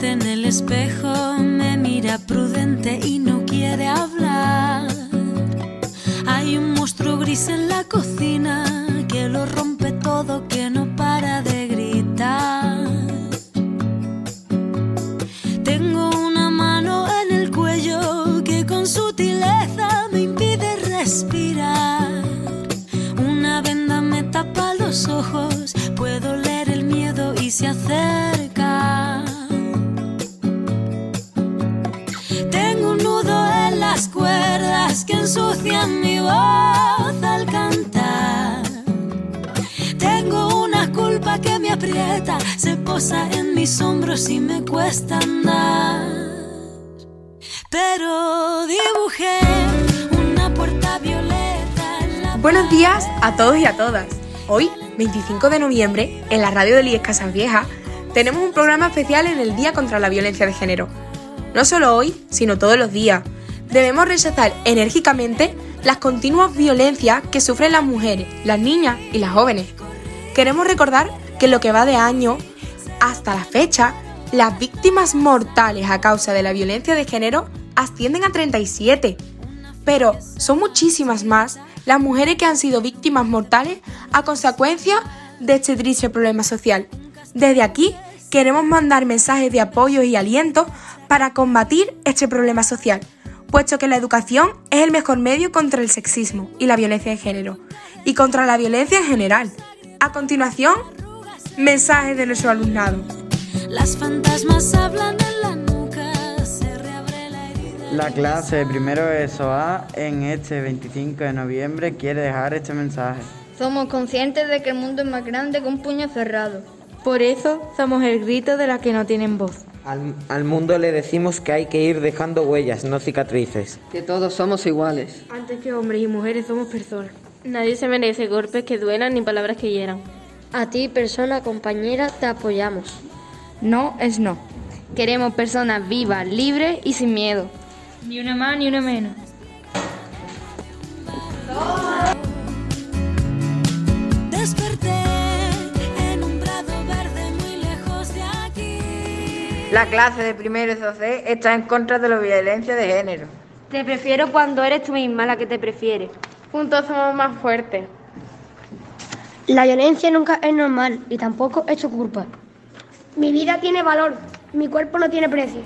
en el espejo, me mira prudente y no quiere hablar. Hay un monstruo gris en la cocina que lo rompe todo, que no para de gritar. Tengo una mano en el cuello que con sutileza me impide respirar. Una venda me tapa los ojos, puedo leer el miedo y se acerca. Voz al cantar. Tengo una culpa que me aprieta, se posa en mis hombros y me cuesta andar. Pero dibujé una puerta violeta en la Buenos días a todos y a todas. Hoy, 25 de noviembre, en la radio de Lies Casas Viejas, tenemos un programa especial en el Día contra la Violencia de Género. No solo hoy, sino todos los días. Debemos rechazar enérgicamente las continuas violencias que sufren las mujeres, las niñas y las jóvenes. Queremos recordar que en lo que va de año hasta la fecha, las víctimas mortales a causa de la violencia de género ascienden a 37. Pero son muchísimas más las mujeres que han sido víctimas mortales a consecuencia de este triste problema social. Desde aquí queremos mandar mensajes de apoyo y aliento para combatir este problema social, puesto que la educación es el mejor medio contra el sexismo y la violencia de género, y contra la violencia en general. A continuación, mensajes de nuestro alumnado. Las fantasmas hablan en la nuca, se reabre la herida. La clase de primero de SOA en este 25 de noviembre quiere dejar este mensaje. Somos conscientes de que el mundo es más grande que un puño cerrado. Por eso somos el grito de las que no tienen voz. Al, al mundo le decimos que hay que ir dejando huellas, no cicatrices. Que todos somos iguales. Antes que hombres y mujeres somos personas. Nadie se merece golpes que duelan ni palabras que hieran. A ti, persona compañera, te apoyamos. No es no. Queremos personas vivas, libres y sin miedo. Ni una más ni una menos. La clase de primero SOC está en contra de la violencia de género. Te prefiero cuando eres tú misma la que te prefiere. Juntos somos más fuertes. La violencia nunca es normal y tampoco es tu culpa. Mi vida tiene valor, mi cuerpo no tiene precio.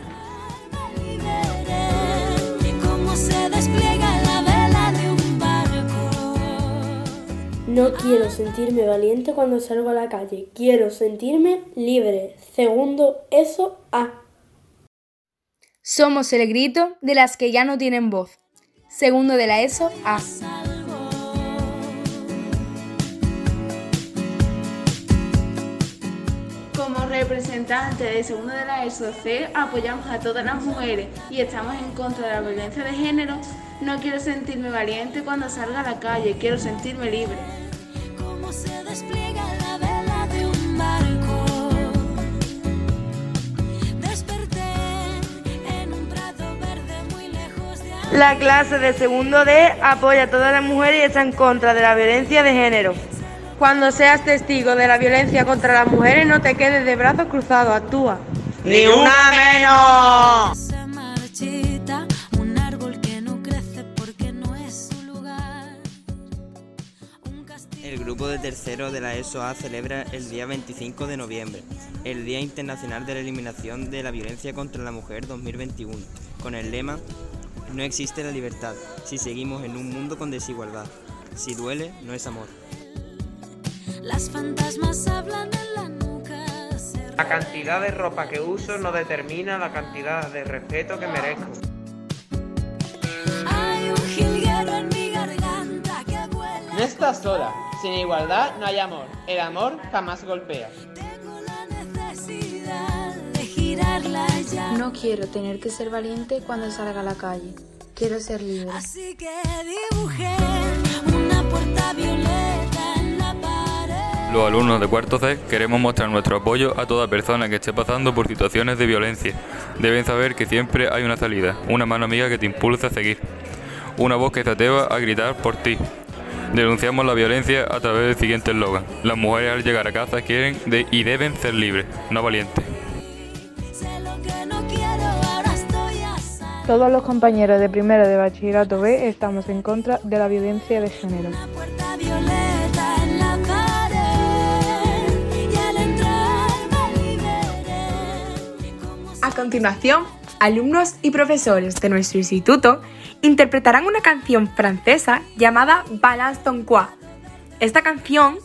No quiero sentirme valiente cuando salgo a la calle. Quiero sentirme libre. Segundo, eso A. Somos el grito de las que ya no tienen voz. Segundo de la ESO A. Como representante de segundo de la ESOC apoyamos a todas las mujeres y estamos en contra de la violencia de género. No quiero sentirme valiente cuando salga a la calle, quiero sentirme libre. La clase de segundo D apoya a todas las mujeres y está en contra de la violencia de género. Cuando seas testigo de la violencia contra las mujeres, no te quedes de brazos cruzados, actúa. ¡Ni una menos! El grupo de tercero de la ESOA celebra el día 25 de noviembre, el Día Internacional de la Eliminación de la Violencia contra la Mujer 2021, con el lema No existe la libertad si seguimos en un mundo con desigualdad. Si duele, no es amor. Las fantasmas hablan en la nuca. se La cantidad de ropa que uso no determina la cantidad de respeto que merezco. Hay un jilguero en mi garganta que vuela. No estás sola. Sin igualdad no hay amor. El amor jamás golpea. No quiero tener que ser valiente cuando salga a la calle. Quiero ser libre. Así que dibujé una puerta violeta en la pared. Los alumnos de cuarto C queremos mostrar nuestro apoyo a toda persona que esté pasando por situaciones de violencia. Deben saber que siempre hay una salida, una mano amiga que te impulsa a seguir, una voz que te atreva a gritar por ti. Denunciamos la violencia a través del siguiente eslogan. Las mujeres al llegar a casa quieren de- y deben ser libres, no valientes. Todos los compañeros de primero de bachillerato B estamos en contra de la violencia de género. A continuación, alumnos y profesores de nuestro instituto interpretarán una canción francesa llamada Balance ton quoi. Esta canción,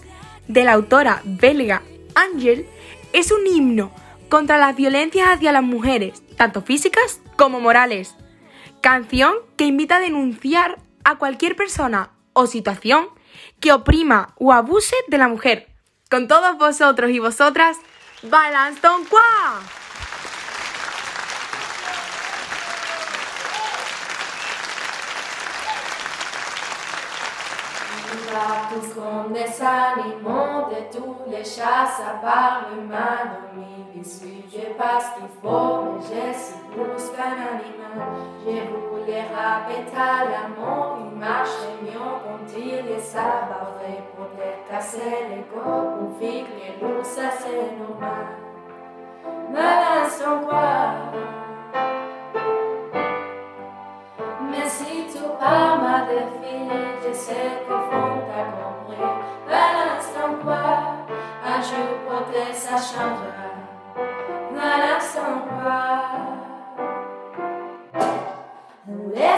de la autora belga Angel, es un himno contra las violencias hacia las mujeres, tanto físicas como morales. Canción que invita a denunciar a cualquier persona o situación que oprima o abuse de la mujer. Con todos vosotros y vosotras, Balance tout ce qu'on est de tous les chats, ça parle mal, mais les sujets passent qu'il faut, mais j'ai si pousse qu'un animal. J'ai roulé rapet à l'amour, il marche mieux quand il est sabbat, pour les casser les go, pour vivre les loups,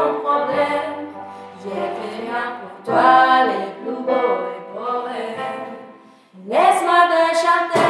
c'est quoi ton problème? J'ai rien pour toi, les plus beaux et poèmes. Laisse-moi te chanter.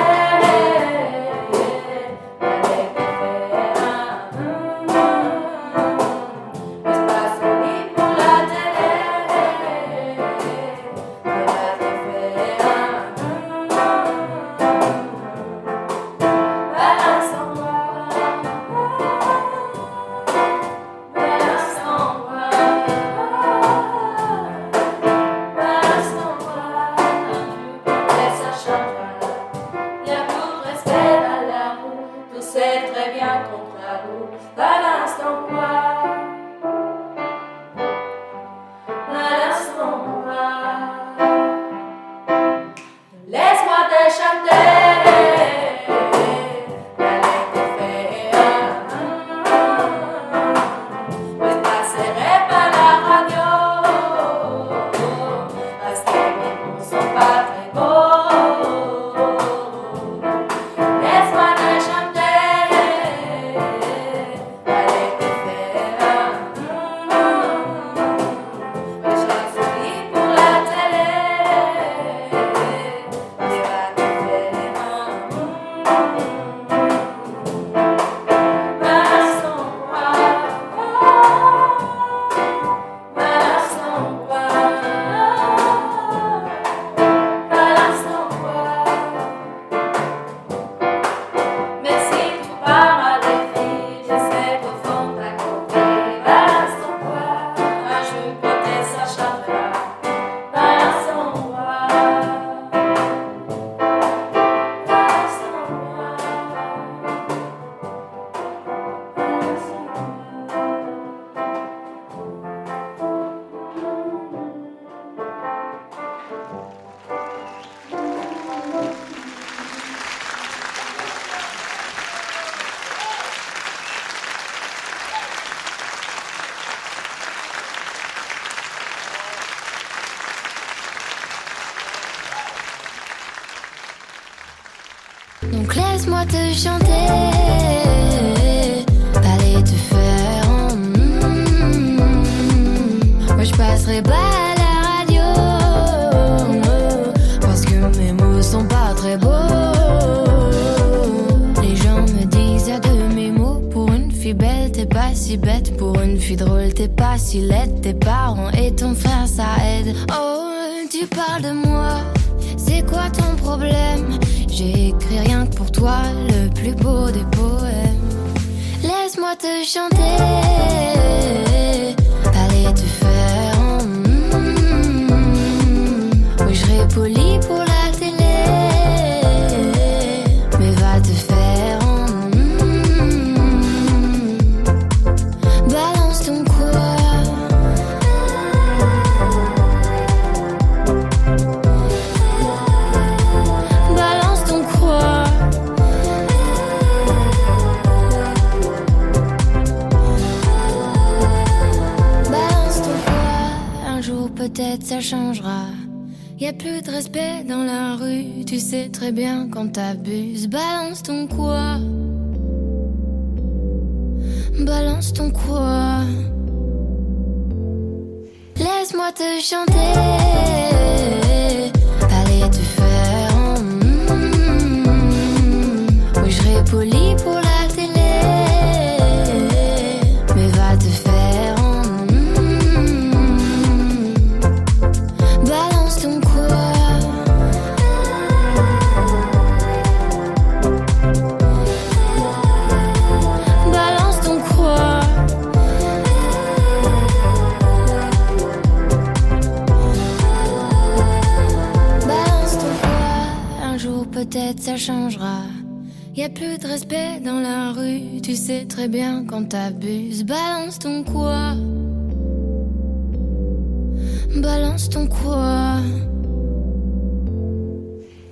Bête. Pour une fille drôle, t'es pas si laide. Tes parents et ton frère ça aide. Oh, tu parles de moi, c'est quoi ton problème? J'ai écrit rien que pour toi, te chanter. Peut-être ça changera. Y a plus de respect dans la rue. Tu sais très bien quand t'abuses. Balance ton quoi? Balance ton quoi? Laisse-moi te chanter. Allez te faire. mm, poli pour ça changera. Y a plus de respect dans la rue. Tu sais très bien quand t'abuses. Balance ton quoi? Balance ton quoi?